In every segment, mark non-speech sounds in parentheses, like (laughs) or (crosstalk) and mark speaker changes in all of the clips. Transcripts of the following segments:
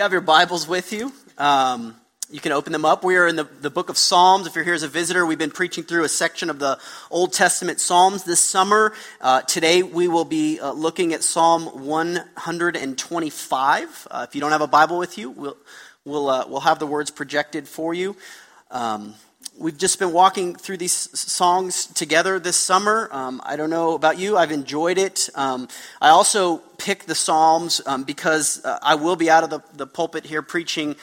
Speaker 1: you have your Bibles with you, um, you can open them up. We are in the, the book of Psalms. If you're here as a visitor, we've been preaching through a section of the Old Testament Psalms this summer. Uh, today, we will be uh, looking at Psalm 125. Uh, if you don't have a Bible with you, we'll, we'll, uh, we'll have the words projected for you. Um, we've just been walking through these songs together this summer. Um, I don't know about you, I've enjoyed it. Um, I also picked the Psalms um, because uh, I will be out of the, the pulpit here preaching,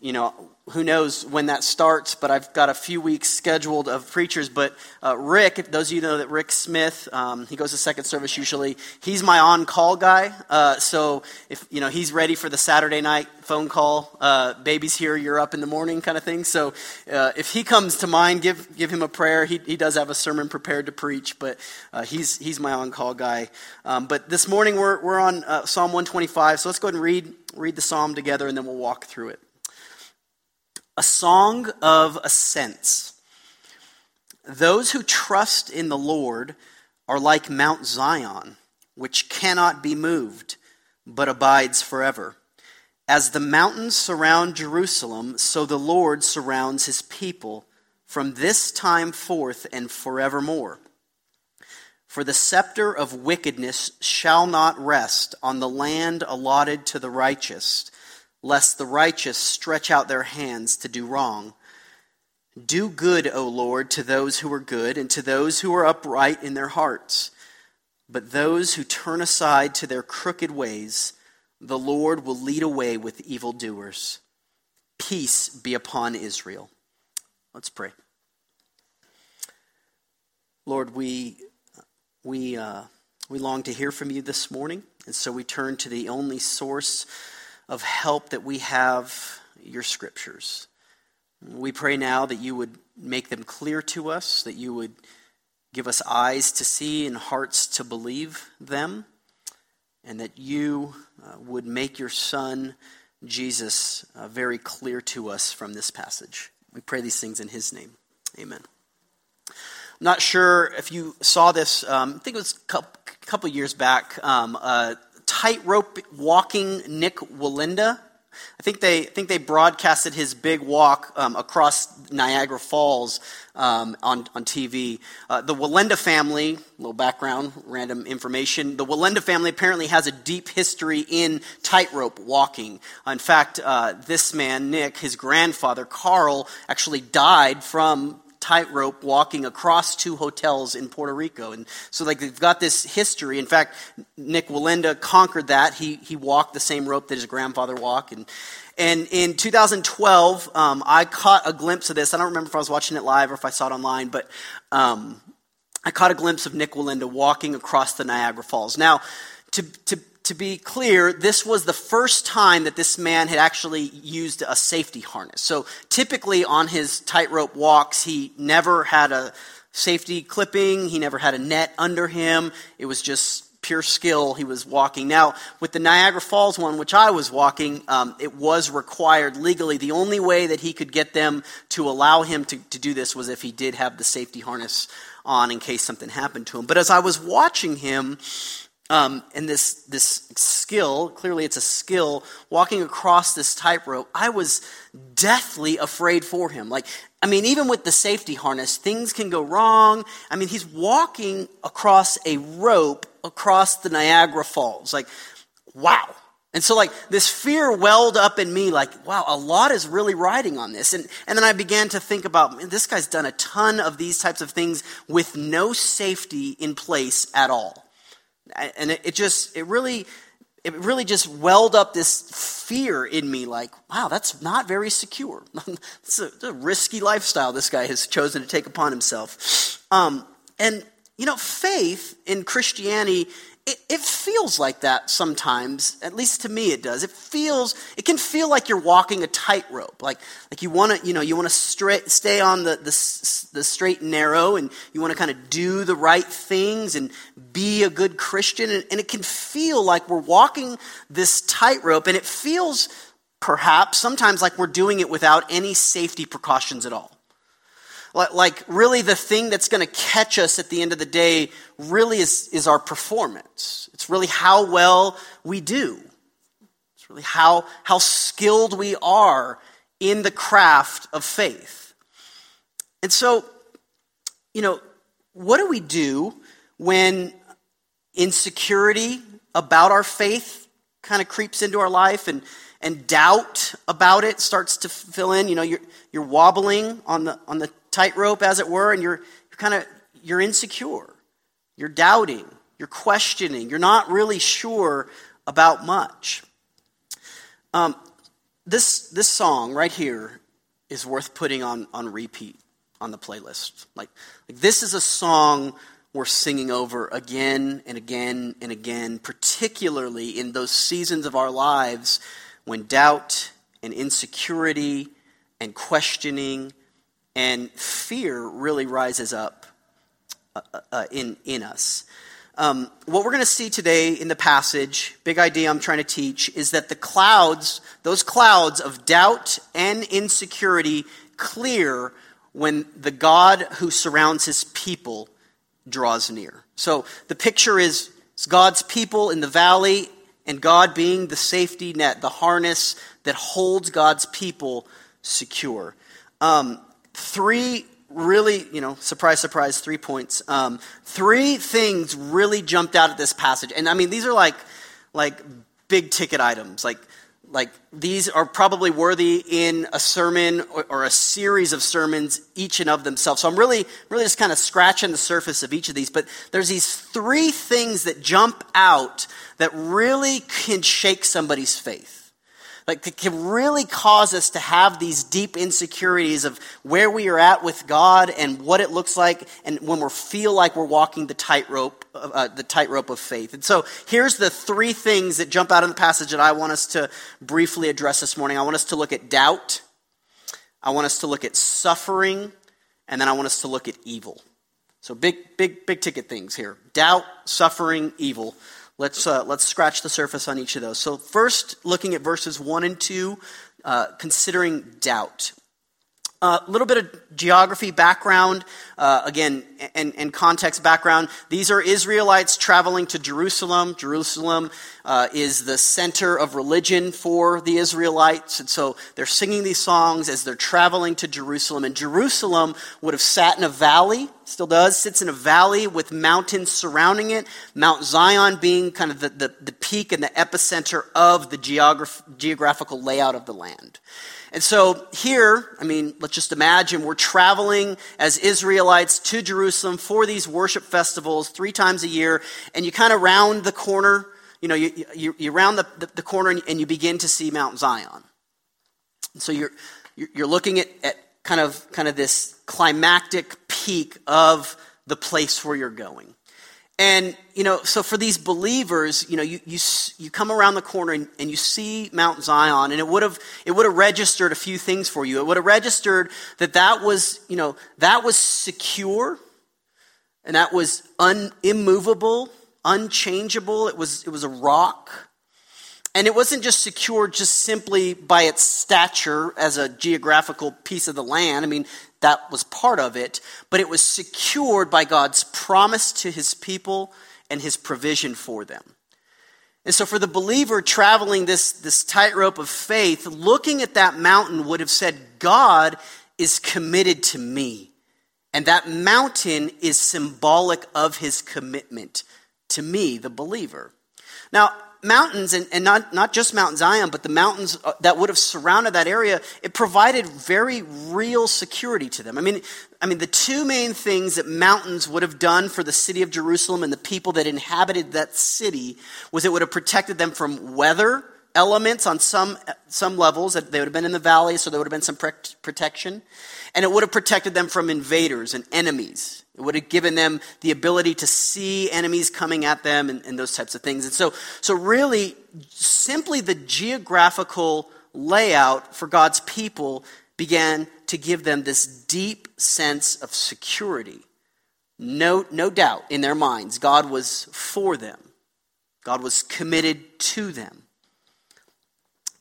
Speaker 1: you know, who knows when that starts, but I've got a few weeks scheduled of preachers. But uh, Rick, those of you know that Rick Smith, um, he goes to second service usually. He's my on-call guy. Uh, so if you know he's ready for the Saturday night phone call, uh, baby's here, you're up in the morning kind of thing. So uh, if he comes to mind, give give him a prayer. He he does have a sermon prepared to preach, but uh, he's he's my on-call guy. Um, but this morning we're we're on uh, Psalm 125. So let's go ahead and read read the psalm together, and then we'll walk through it a song of ascents. Those who trust in the Lord are like Mount Zion, which cannot be moved, but abides forever. As the mountains surround Jerusalem, so the Lord surrounds his people from this time forth and forevermore. For the scepter of wickedness shall not rest on the land allotted to the righteous lest the righteous stretch out their hands to do wrong. Do good, O Lord, to those who are good, and to those who are upright in their hearts. But those who turn aside to their crooked ways, the Lord will lead away with evildoers. Peace be upon Israel. Let's pray. Lord, we, we, uh, we long to hear from you this morning, and so we turn to the only source of help that we have your scriptures. We pray now that you would make them clear to us, that you would give us eyes to see and hearts to believe them, and that you uh, would make your Son, Jesus, uh, very clear to us from this passage. We pray these things in his name. Amen. I'm not sure if you saw this, um, I think it was a couple years back. Um, uh, tightrope walking Nick Wallenda. I think they I think they broadcasted his big walk um, across Niagara Falls um, on on TV. Uh, the Wallenda family, little background, random information. The Wallenda family apparently has a deep history in tightrope walking. in fact, uh, this man Nick, his grandfather Karl, actually died from tightrope walking across two hotels in Puerto Rico. And so, like, they've got this history. In fact, Nick Wallenda conquered that. He, he walked the same rope that his grandfather walked. And, and in 2012, um, I caught a glimpse of this. I don't remember if I was watching it live or if I saw it online, but um, I caught a glimpse of Nick Wallenda walking across the Niagara Falls. Now, to, to to be clear, this was the first time that this man had actually used a safety harness. So typically on his tightrope walks, he never had a safety clipping, he never had a net under him. It was just pure skill he was walking. Now, with the Niagara Falls one, which I was walking, um, it was required legally. The only way that he could get them to allow him to, to do this was if he did have the safety harness on in case something happened to him. But as I was watching him, um, and this, this skill, clearly it's a skill, walking across this tightrope, I was deathly afraid for him. Like, I mean, even with the safety harness, things can go wrong. I mean, he's walking across a rope across the Niagara Falls. Like, wow. And so, like, this fear welled up in me, like, wow, a lot is really riding on this. And, and then I began to think about, man, this guy's done a ton of these types of things with no safety in place at all and it, it just it really it really just welled up this fear in me like wow that's not very secure. (laughs) It's, a, it's, a, risky lifestyle this guy has chosen to take upon himself. Um, and you know faith in christianity it, it, feels like that sometimes at least to me it does. It feels it can feel like you're walking a tightrope like like you want to you know you want to stay on the, the, the straight and narrow and you want to kind of do the right things and be a good christian and, and it can feel like we're walking this tightrope and it feels perhaps sometimes like we're doing it without any safety precautions at all like, really, the thing that's going to catch us at the end of the day really is, is our performance. It's really how well we do. It's really how, how skilled we are in the craft of faith. And so, you know, what do we do when insecurity about our faith kind of creeps into our life and, and doubt about it starts to fill in? You know, you're, you're wobbling on the, on the tightrope, as it were, and you're, you're kind of, you're insecure. You're doubting. You're questioning. You're not really sure about much. Um, this, this song right here is worth putting on, on repeat on the playlist. Like, like, this is a song we're singing over again and again and again, particularly in those seasons of our lives when doubt and insecurity and questioning and fear really rises up uh, uh, uh in, in us. Um, what we're going to see today in the passage, big idea I'm trying to teach, is that the clouds, those clouds of doubt and insecurity, clear when the God who surrounds his people draws near. So the picture is God's people in the valley and God being the safety net, the harness that holds God's people secure. Um, three really, you know, surprise, surprise, three points. Um, three things really jumped out at this passage. And I mean, these are like, like big ticket items. Like, like these are probably worthy in a sermon or, or, a series of sermons each and of themselves so i'm really really just kind of scratching the surface of each of these but there's these three things that jump out that really can shake somebody's faith like that can really cause us to have these deep insecurities of where we are at with God and what it looks like, and when we feel like we're walking the tightrope, uh, the tightrope of faith. And so here's the three things that jump out in the passage that I want us to briefly address this morning. I want us to look at doubt. I want us to look at suffering, and then I want us to look at evil. So big, big, big ticket things here: doubt, suffering, evil. Let's, uh, let's scratch the surface on each of those. So, first, looking at verses 1 and 2, uh, considering doubt. A uh, little bit of geography background, uh, again, and, and, context background. These are Israelites traveling to Jerusalem. Jerusalem uh, is the center of religion for the Israelites. And so they're singing these songs as they're traveling to Jerusalem. And Jerusalem would have sat in a valley, still does, sits in a valley with mountains surrounding it. Mount Zion being kind of the, the, the peak and the epicenter of the geograph- geographical layout of the land. And so here, I mean, let's just imagine we're traveling as Israelites to Jerusalem for these worship festivals three times a year, and you kind of round the corner, you know, you, you, you round the, the, the, corner and you begin to see Mount Zion. And so you're, you're looking at, at kind of, kind of this climactic peak of the place where you're going. And, you know, so for these believers, you know, you, you, you come around the corner and, and you see Mount Zion, and it would have it would have registered a few things for you. It would have registered that that was, you know, that was secure, and that was un, immovable, unchangeable. It was, it was a rock. And it wasn't just secure just simply by its stature as a geographical piece of the land. I mean, that was part of it, but it was secured by God's promise to his people and his provision for them. And so, for the believer traveling this, this tightrope of faith, looking at that mountain would have said, God is committed to me. And that mountain is symbolic of his commitment to me, the believer. Now, mountains, and, and not, not just Mount Zion, but the mountains uh, that would have surrounded that area, it provided very real security to them. I mean, I mean, the two main things that mountains would have done for the city of Jerusalem and the people that inhabited that city was it would have protected them from weather elements on some, some levels. That they would have been in the valley, so there would have been some protection. And it would have protected them from invaders and enemies. It would have given them the ability to see enemies coming at them and, and those types of things. And so, so, really, simply the geographical layout for God's people began to give them this deep sense of security. No, no doubt in their minds, God was for them, God was committed to them.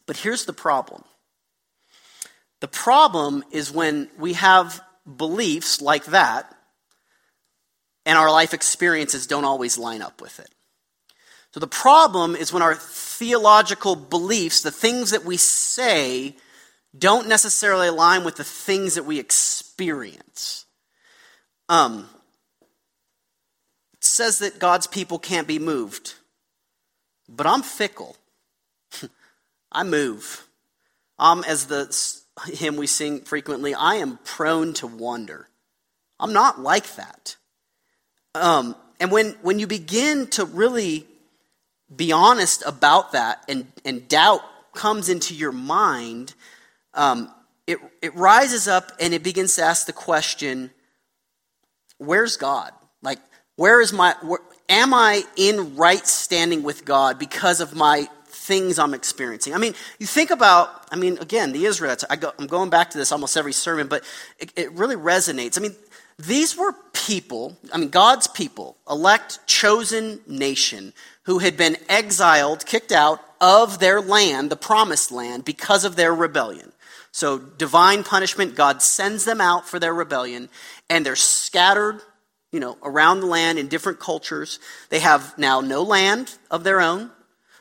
Speaker 1: But here's the problem the problem is when we have beliefs like that and our life experiences don't always line up with it. So the problem is when our theological beliefs, the things that we say, don't necessarily align with the things that we experience. Um, it says that God's people can't be moved, but I'm fickle. I move. Um, as the hymn we sing frequently, I am prone to wander. I'm not like that. Um, and when, when you begin to really be honest about that and, and doubt comes into your mind, um, it, it rises up and it begins to ask the question where's God? Like, where is my, where, am I in right standing with God because of my things I'm experiencing? I mean, you think about, I mean, again, the Israelites, I go, I'm going back to this almost every sermon, but it, it really resonates. I mean, these were people, I mean, God's people, elect, chosen nation, who had been exiled, kicked out of their land, the promised land, because of their rebellion. So, divine punishment, God sends them out for their rebellion, and they're scattered, you know, around the land in different cultures. They have now no land of their own.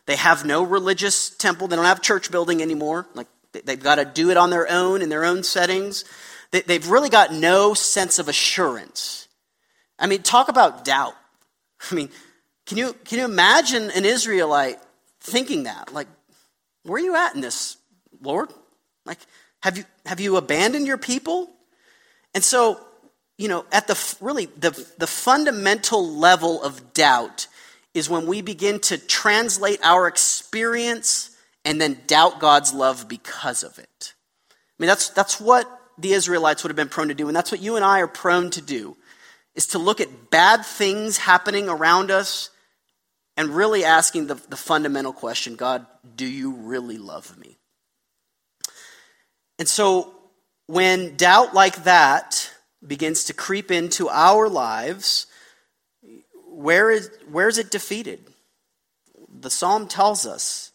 Speaker 1: They have no religious temple. They don't have church building anymore. Like, they've got to do it on their own in their own settings. They've really got no sense of assurance. I mean, talk about doubt. I mean, can you, can you imagine an Israelite thinking that? Like, where are you at in this, Lord? Like, have you, have you abandoned your people? And so, you know, at the really the, the fundamental level of doubt is when we begin to translate our experience and then doubt God's love because of it. I mean, that's, that's what the Israelites would have been prone to do, and that's what you and I are prone to do, is to look at bad things happening around us and really asking the, the fundamental question God, do you really love me? And so when doubt like that begins to creep into our lives, where is, where is it defeated? The psalm tells us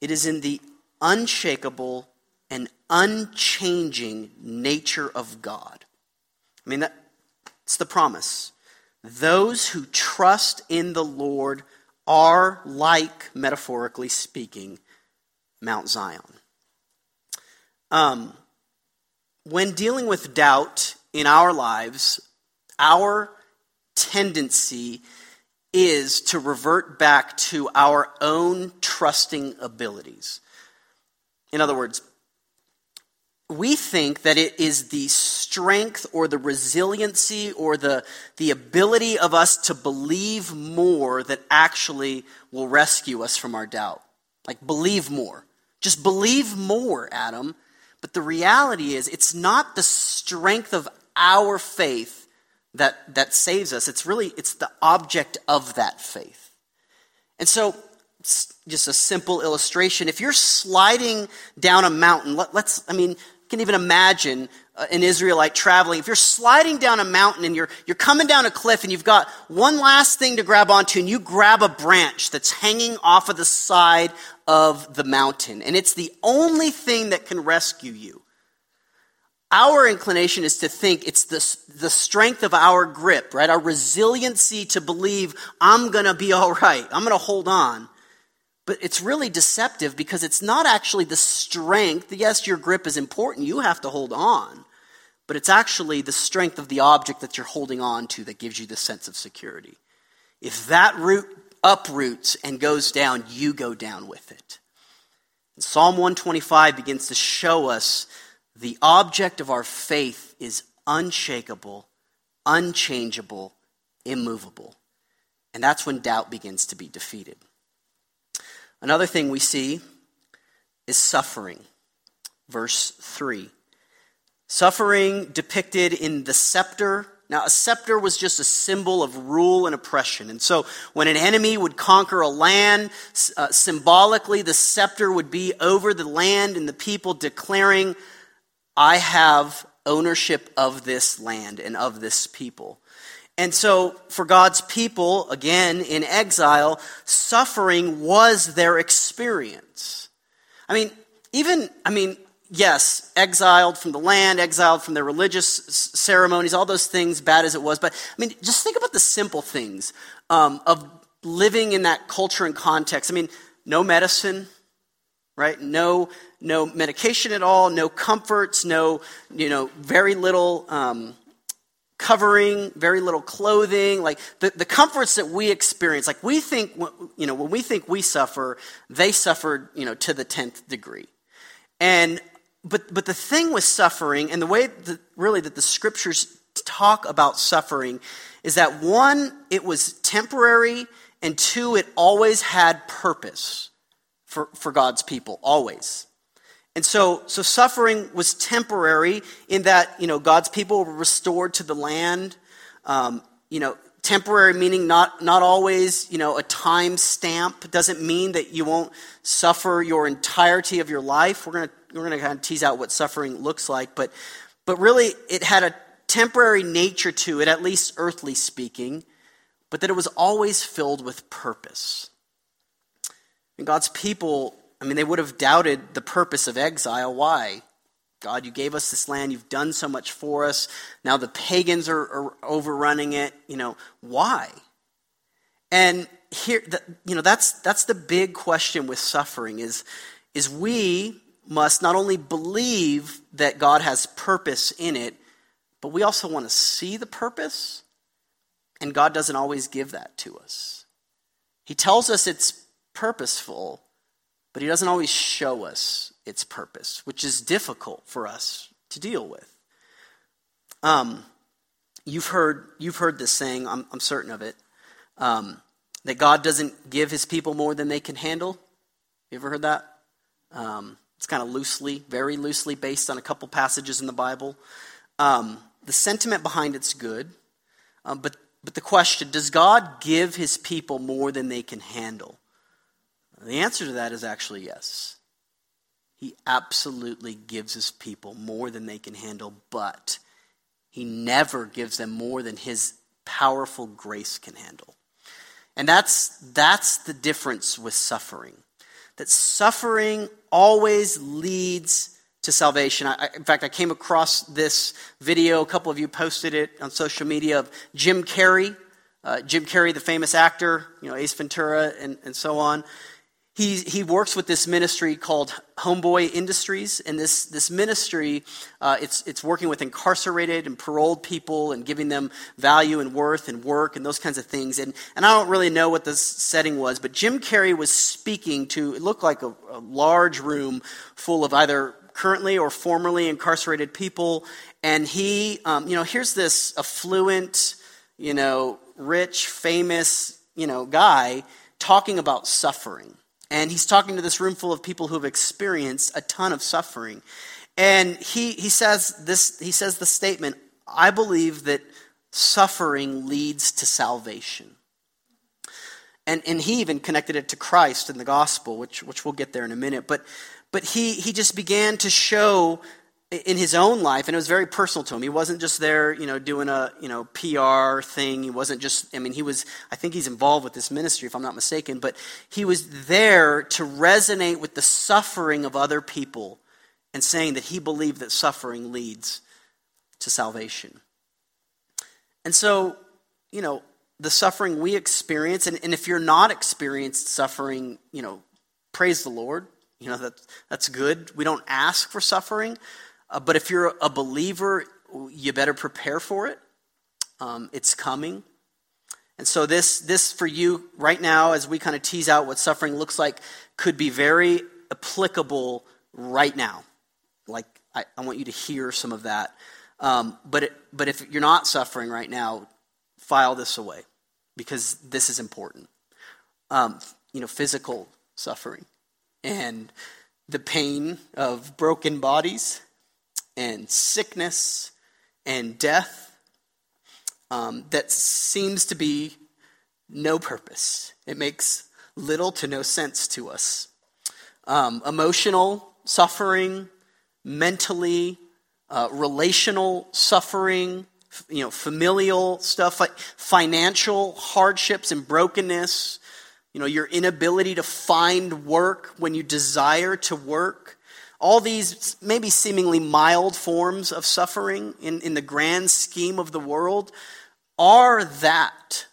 Speaker 1: it is in the unshakable and unchanging nature of God. I mean, that's the promise. Those who trust in the Lord are like, metaphorically speaking, Mount Zion. Um, when dealing with doubt in our lives, our tendency is to revert back to our own trusting abilities. In other words, we think that it is the strength or the resiliency or the, the ability of us to believe more that actually will rescue us from our doubt. Like, believe more. Just believe more, Adam. But the reality is, it's not the strength of our faith that, that saves us. It's really, it's the object of that faith. And so, just a simple illustration. If you're sliding down a mountain, let, us I mean, can even imagine uh, an Israelite traveling. If you're sliding down a mountain and you're, you're coming down a cliff and you've got one last thing to grab onto and you grab a branch that's hanging off of the side of the mountain and it's the only thing that can rescue you. Our inclination is to think it's the, the strength of our grip, right? Our resiliency to believe I'm going to be all right. I'm going to hold on. But it's really deceptive because it's not actually the strength. Yes, your grip is important. You have to hold on. But it's actually the strength of the object that you're holding on to that gives you the sense of security. If that root uproots and goes down, you go down with it. And Psalm 125 begins to show us the object of our faith is unshakable, unchangeable, immovable. And that's when doubt begins to be defeated. Another thing we see is suffering. Verse 3. Suffering depicted in the scepter. Now, a scepter was just a symbol of rule and oppression. And so, when an enemy would conquer a land, uh, symbolically, the scepter would be over the land and the people declaring, I have ownership of this land and of this people. And so, for God's people, again, in exile, suffering was their experience. I mean, even, I mean, yes, exiled from the land, exiled from their religious ceremonies, all those things, bad as it was. But, I mean, just think about the simple things um, of living in that culture and context. I mean, no medicine, right? No, no medication at all, no comforts, no, you know, very little um, covering, very little clothing. Like the, the comforts that we experience, like we think, you know, when we think we suffer, they suffered, you know, to the 10th degree. And, but, but the thing with suffering and the way that really that the scriptures talk about suffering is that one, it was temporary, and two, it always had purpose for, for God's people, always. And so, so suffering was temporary in that, you know, God's people were restored to the land. Um, you know, temporary meaning not, not always, you know, a time stamp. doesn't mean that you won't suffer your entirety of your life. We're going to we're going to kind of tease out what suffering looks like, but, but really it had a temporary nature to it, at least earthly speaking, but that it was always filled with purpose. And God's people, I mean, they would have doubted the purpose of exile. Why? God, you gave us this land. You've done so much for us. Now the pagans are, are overrunning it. You know, why? And here, the, you know, that's, that's the big question with suffering is, is we must not only believe that God has purpose in it, but we also want to see the purpose, and God doesn't always give that to us. He tells us it's purposeful, but He doesn't always show us its purpose, which is difficult for us to deal with. Um, you've heard you've heard this saying. I'm, I'm certain of it. Um, that God doesn't give His people more than they can handle. You ever heard that? Um, it's kind of loosely, very loosely based on a couple passages in the Bible. Um, the sentiment behind it's good, um, but, but the question does God give his people more than they can handle? The answer to that is actually yes. He absolutely gives his people more than they can handle, but he never gives them more than his powerful grace can handle. And that's, that's the difference with suffering. That suffering always leads to salvation. I, in fact, I came across this video. A couple of you posted it on social media of Jim Carrey. Uh, Jim Carrey, the famous actor, you know, Ace Ventura, and, and so on. He, he works with this ministry called Homeboy Industries, and this, this ministry, uh, it's, it's working with incarcerated and paroled people and giving them value and worth and work and those kinds of things. And, and I don't really know what the setting was, but Jim Carrey was speaking to, it looked like a, a large room full of either currently or formerly incarcerated people. And he, um, you know, here's this affluent, you know, rich, famous, you know, guy talking about suffering and he's talking to this room full of people who have experienced a ton of suffering. And he, he, says this, he says the statement I believe that suffering leads to salvation. And, and he even connected it to Christ in the gospel, which, which we'll get there in a minute. But, but he, he just began to show in his own life, and it was very personal to him. He wasn't just there, you know, doing a you know PR thing. He wasn't just. I mean, he was. I think he's involved with this ministry, if I'm not mistaken. But he was there to resonate with the suffering of other people, and saying that he believed that suffering leads to salvation. And so, you know, the suffering we experience, and, and if you're not experienced suffering, you know, praise the Lord. You know that that's good. We don't ask for suffering. Uh, but if you're a believer, you better prepare for it. Um, it's coming. And so, this, this for you right now, as we kind of tease out what suffering looks like, could be very applicable right now. Like, I, I want you to hear some of that. Um, but, it, but if you're not suffering right now, file this away because this is important. Um, you know, physical suffering and the pain of broken bodies and sickness and death um, that seems to be no purpose. It makes little to no sense to us. Um, emotional suffering, mentally, uh, relational suffering, you know, familial stuff, like financial hardships and brokenness, you know, your inability to find work when you desire to work, all these maybe seemingly mild forms of suffering in, in the grand scheme of the world are that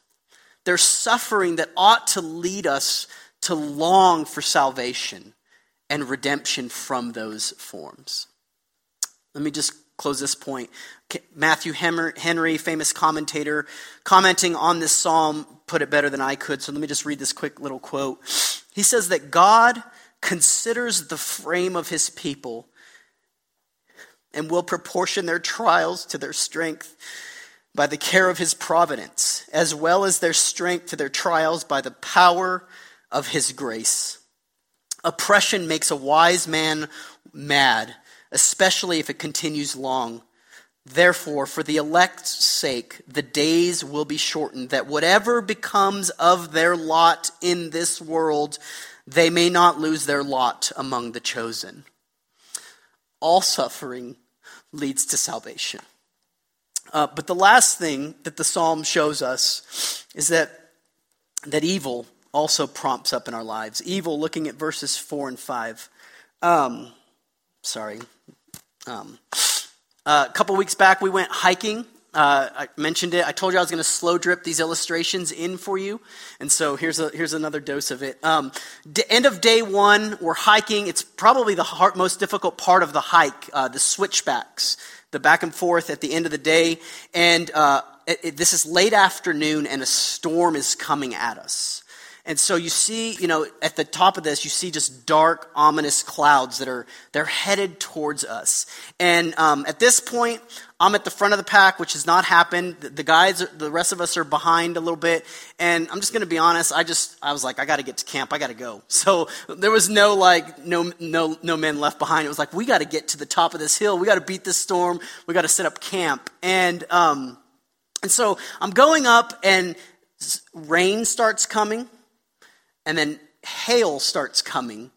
Speaker 1: They're suffering that ought to lead us to long for salvation and redemption from those forms. Let me just close this point. Matthew Henry, famous commentator, commenting on this psalm, put it better than I could. So let me just read this quick little quote. He says that God considers the frame of his people and will proportion their trials to their strength by the care of his providence, as well as their strength to their trials by the power of his grace. Oppression makes a wise man mad, especially if it continues long. Therefore, for the elect's sake, the days will be shortened, that whatever becomes of their lot in this world, they may not lose their lot among the chosen. All suffering leads to salvation. Uh, but the last thing that the psalm shows us is that, that evil also prompts up in our lives. Evil, looking at verses 4 and 5. Um, sorry. Um, uh, a couple weeks back, we went hiking. Uh, I mentioned it. I told you I was going to slow drip these illustrations in for you, and so here's a, here's another dose of it. Um, d- end of day one, we're hiking. It's probably the hard, most difficult part of the hike, uh, the switchbacks, the back and forth at the end of the day. And uh, it, it, this is late afternoon, and a storm is coming at us. And so you see, you know, at the top of this, you see just dark, ominous clouds that are they're headed towards us. And um, at this point, I'm at the front of the pack, which has not happened. The guys, the rest of us are behind a little bit. And I'm just going to be honest. I just, I was like, I got to get to camp. I got to go. (laughs) So there was no like, no, no, no men left behind. It was like, we got to get to the top of this hill. We got to beat this storm. We got to set up camp. And, um, and so I'm going up and rain starts coming and then hail starts coming,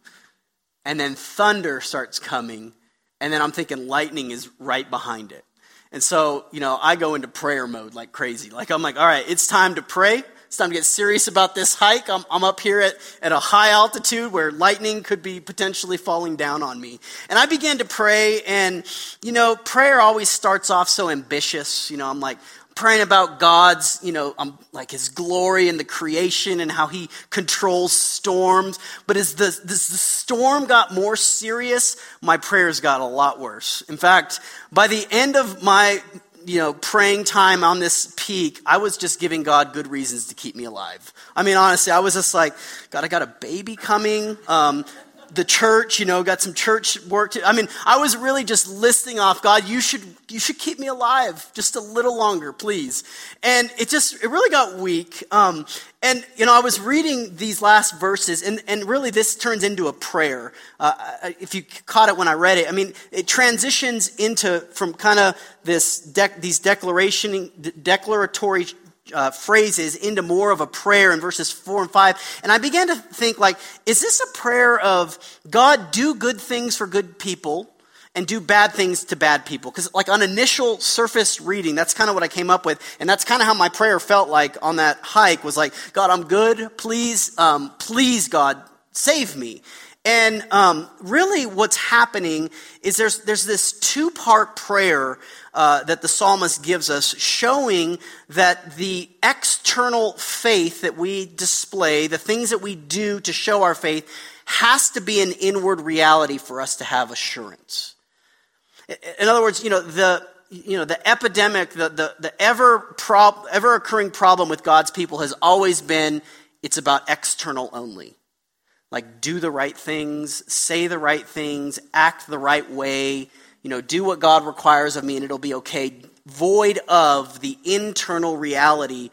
Speaker 1: and then thunder starts coming, and then I'm thinking lightning is right behind it. And so, you know, I go into prayer mode like crazy. Like, I'm like, all right, it's time to pray. It's time to get serious about this hike. I'm, I'm up here at, at a high altitude where lightning could be potentially falling down on me. And I began to pray, and, you know, prayer always starts off so ambitious. You know, I'm like, praying about God's, you know, um, like his glory and the creation and how he controls storms. But as the, the storm got more serious, my prayers got a lot worse. In fact, by the end of my, you know, praying time on this peak, I was just giving God good reasons to keep me alive. I mean, honestly, I was just like, God, I got a baby coming. Um, the church, you know, got some church work to, I mean, I was really just listing off, God, you should, you should keep me alive just a little longer, please. And it just, it really got weak. Um, and, you know, I was reading these last verses, and, and really this turns into a prayer. Uh, if you caught it when I read it, I mean, it transitions into, from kind of this, dec- these declaration, declaratory uh, phrases into more of a prayer in verses four and five. And I began to think, like, is this a prayer of God, do good things for good people and do bad things to bad people? Because, like, on initial surface reading, that's kind of what I came up with. And that's kind of how my prayer felt like on that hike was like, God, I'm good. Please, um, please, God, save me. And um, really, what's happening is there's, there's this two part prayer uh, that the psalmist gives us, showing that the external faith that we display, the things that we do to show our faith, has to be an inward reality for us to have assurance. In other words, you know, the, you know, the epidemic, the, the, the ever, prob- ever occurring problem with God's people has always been it's about external only like do the right things, say the right things, act the right way, you know, do what God requires of me and it'll be okay, void of the internal reality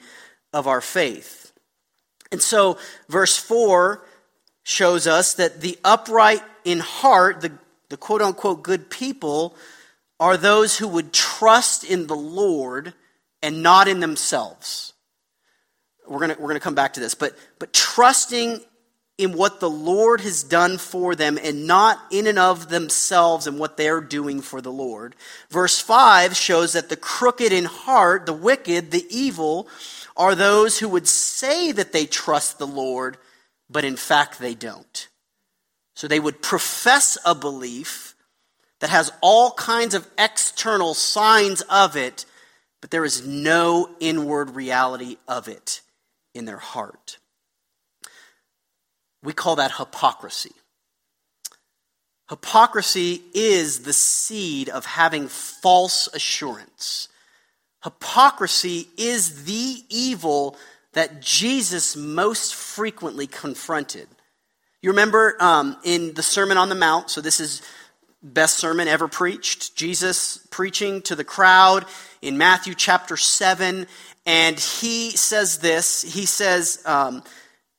Speaker 1: of our faith. And so, verse 4 shows us that the upright in heart, the, the quote unquote good people, are those who would trust in the Lord and not in themselves. We're going we're to come back to this, but, but trusting in what the Lord has done for them and not in and of themselves and what they're doing for the Lord. Verse 5 shows that the crooked in heart, the wicked, the evil, are those who would say that they trust the Lord, but in fact they don't. So they would profess a belief that has all kinds of external signs of it, but there is no inward reality of it. in their heart. We call that hypocrisy. Hypocrisy is the seed of having false assurance. Hypocrisy is the evil that Jesus most frequently confronted. You remember um, in the Sermon on the Mount, so this is best sermon ever preached, Jesus preaching to the crowd in Matthew chapter 7, and he says this. He says, um,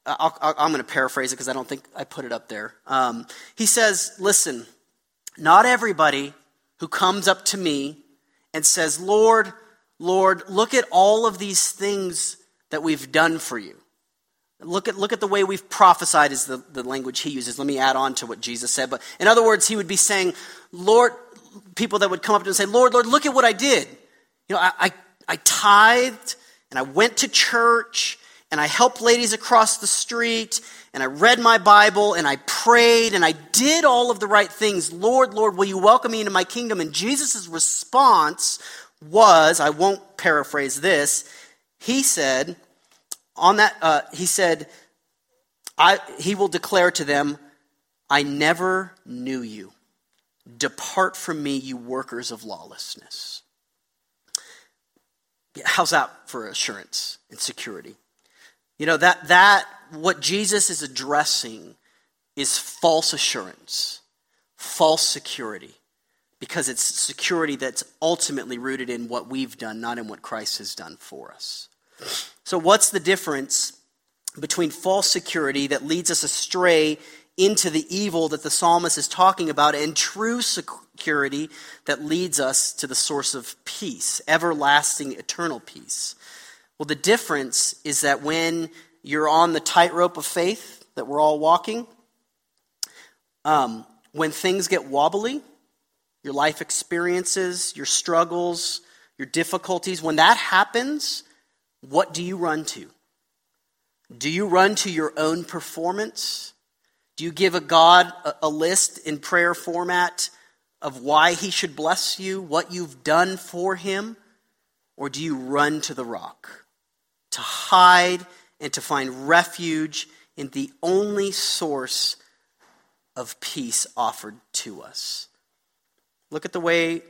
Speaker 1: i am going to paraphrase it because I don't think I put it up there. Um, he says, Listen, not everybody who comes up to me and says, Lord, Lord, look at all of these things that we've done for you. Look at, look at the way we've prophesied, is the, the language he uses. Let me add on to what Jesus said. But in other words, he would be saying, Lord, people that would come up to him and say, Lord, Lord, look at what I did. You know, I, I, I tithed and I went to church and I helped ladies across the street and I read my Bible and I prayed and I did all of the right things. Lord, Lord, will you welcome me into my kingdom? And Jesus' response was, I won't paraphrase this, he said, on that, uh, he said, I, he will declare to them, I never knew you. Depart from me, you workers of lawlessness. How's that for assurance and security? You know, that, that, what Jesus is addressing is false assurance, false security, because it's security that's ultimately rooted in what we've done, not in what Christ has done for us. So, what's the difference between false security that leads us astray into the evil that the psalmist is talking about and true security that leads us to the source of peace, everlasting, eternal peace? Well, the difference is that when you're on the tightrope of faith that we're all walking, um, when things get wobbly, your life experiences, your struggles, your difficulties, when that happens, what do you run to? Do you run to your own performance? Do you give a God a, a list in prayer format of why he should bless you, what you've done for him? Or do you run to the rock? To hide and to find refuge in the only source of peace offered to us. Look at the way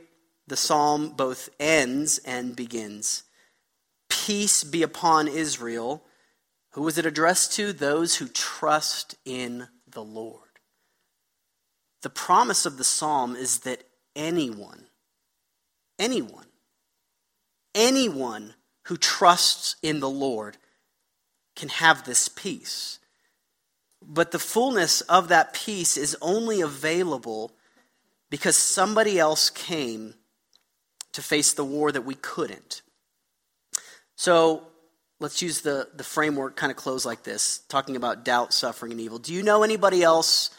Speaker 1: the psalm both ends and begins. Peace be upon Israel. Who was it addressed to? Those who trust in the Lord. The promise of the psalm is that anyone, anyone, anyone who trusts in the Lord can have this peace. But the fullness of that peace is only available because somebody else came to face the war that we couldn't. So let's use the, the framework kind of close like this, talking about doubt, suffering, and evil. Do you know anybody else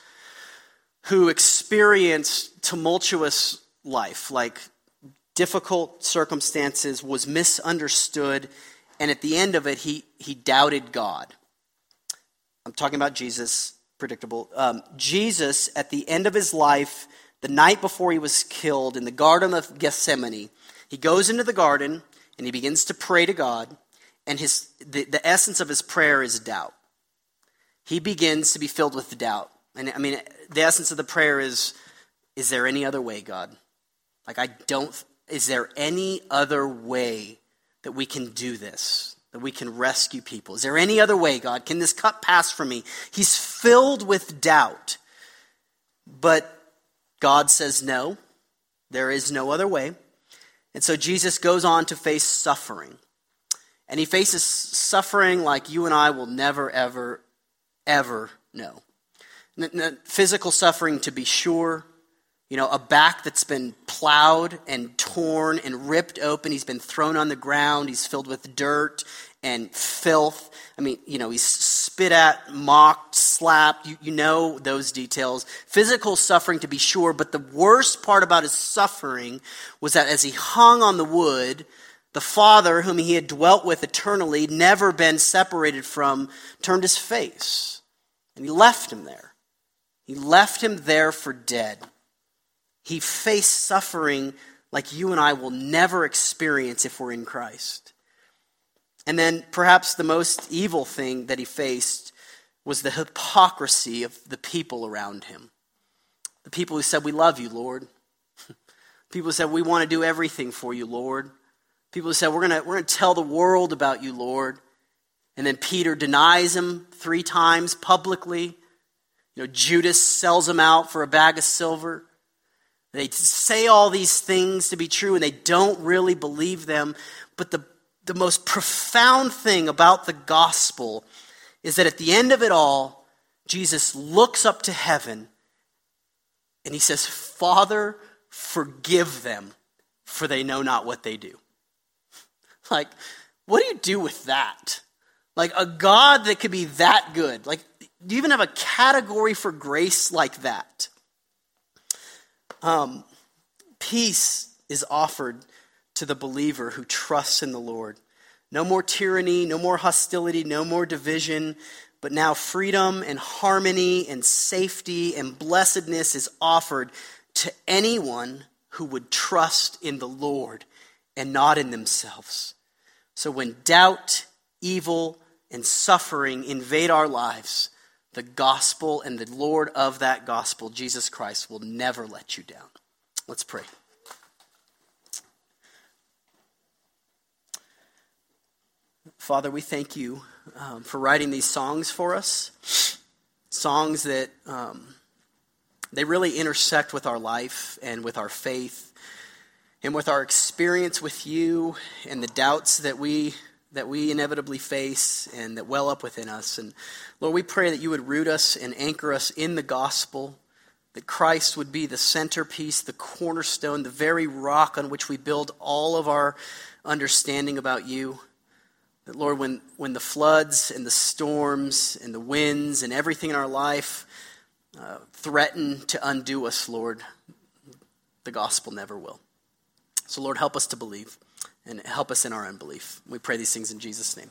Speaker 1: who experienced tumultuous life, like difficult circumstances, was misunderstood, and at the end of it, he, he doubted God. I'm talking about Jesus, predictable. Um, Jesus, at the end of his life, the night before he was killed in the Garden of Gethsemane, he goes into the garden and he begins to pray to God, and his, the, the essence of his prayer is doubt. He begins to be filled with doubt. And I mean, the essence of the prayer is, is there any other way, God? Like, I don't, is there any other way that we can do this? That we can rescue people? Is there any other way, God? Can this cup pass from me? He's filled with doubt. But God says no, there is no other way. And so Jesus goes on to face suffering. And he faces suffering like you and I will never, ever, ever know. Physical suffering, to be sure, you know, a back that's been plowed and torn and ripped open. He's been thrown on the ground. He's filled with dirt and filth. I mean, you know, he's spit at, mocked, slapped. You, you know those details. Physical suffering, to be sure, but the worst part about his suffering was that as he hung on the wood, the Father, whom he had dwelt with eternally, never been separated from, turned his face. And he left him there. He left him there for dead. He faced suffering like you and I will never experience if we're in Christ. And then perhaps the most evil thing that he faced was the hypocrisy of the people around him. The people who said, We love you, Lord. (laughs) People who said, We want to do everything for you, Lord. People who said, We're going we're going to tell the world about you, Lord. And then Peter denies him three times publicly. You know, Judas sells him out for a bag of silver. They say all these things to be true and they don't really believe them. But the, the most profound thing about the gospel is that at the end of it all, Jesus looks up to heaven and he says, Father, forgive them, for they know not what they do. (laughs) Like, what do you do with that? Like, a God that could be that good. Like, do you even have a category for grace like that? Um, peace is offered to the believer who trusts in the Lord. No more tyranny, no more hostility, no more division, but now freedom and harmony and safety and blessedness is offered to anyone who would trust in the Lord and not in themselves. So when doubt, evil, and suffering invade our lives, the gospel and the Lord of that gospel, Jesus Christ, will never let you down. Let's pray. Father, we thank you um, for writing these songs for us. Songs that um, they really intersect with our life and with our faith and with our experience with you and the doubts that we that we inevitably face and that well up within us. And Lord, we pray that you would root us and anchor us in the gospel, that Christ would be the centerpiece, the cornerstone, the very rock on which we build all of our understanding about you. That, Lord, when, when the floods and the storms and the winds and everything in our life uh, threaten to undo us, Lord, the gospel never will. So, Lord, help us to believe and help us in our unbelief. We pray these things in Jesus' name.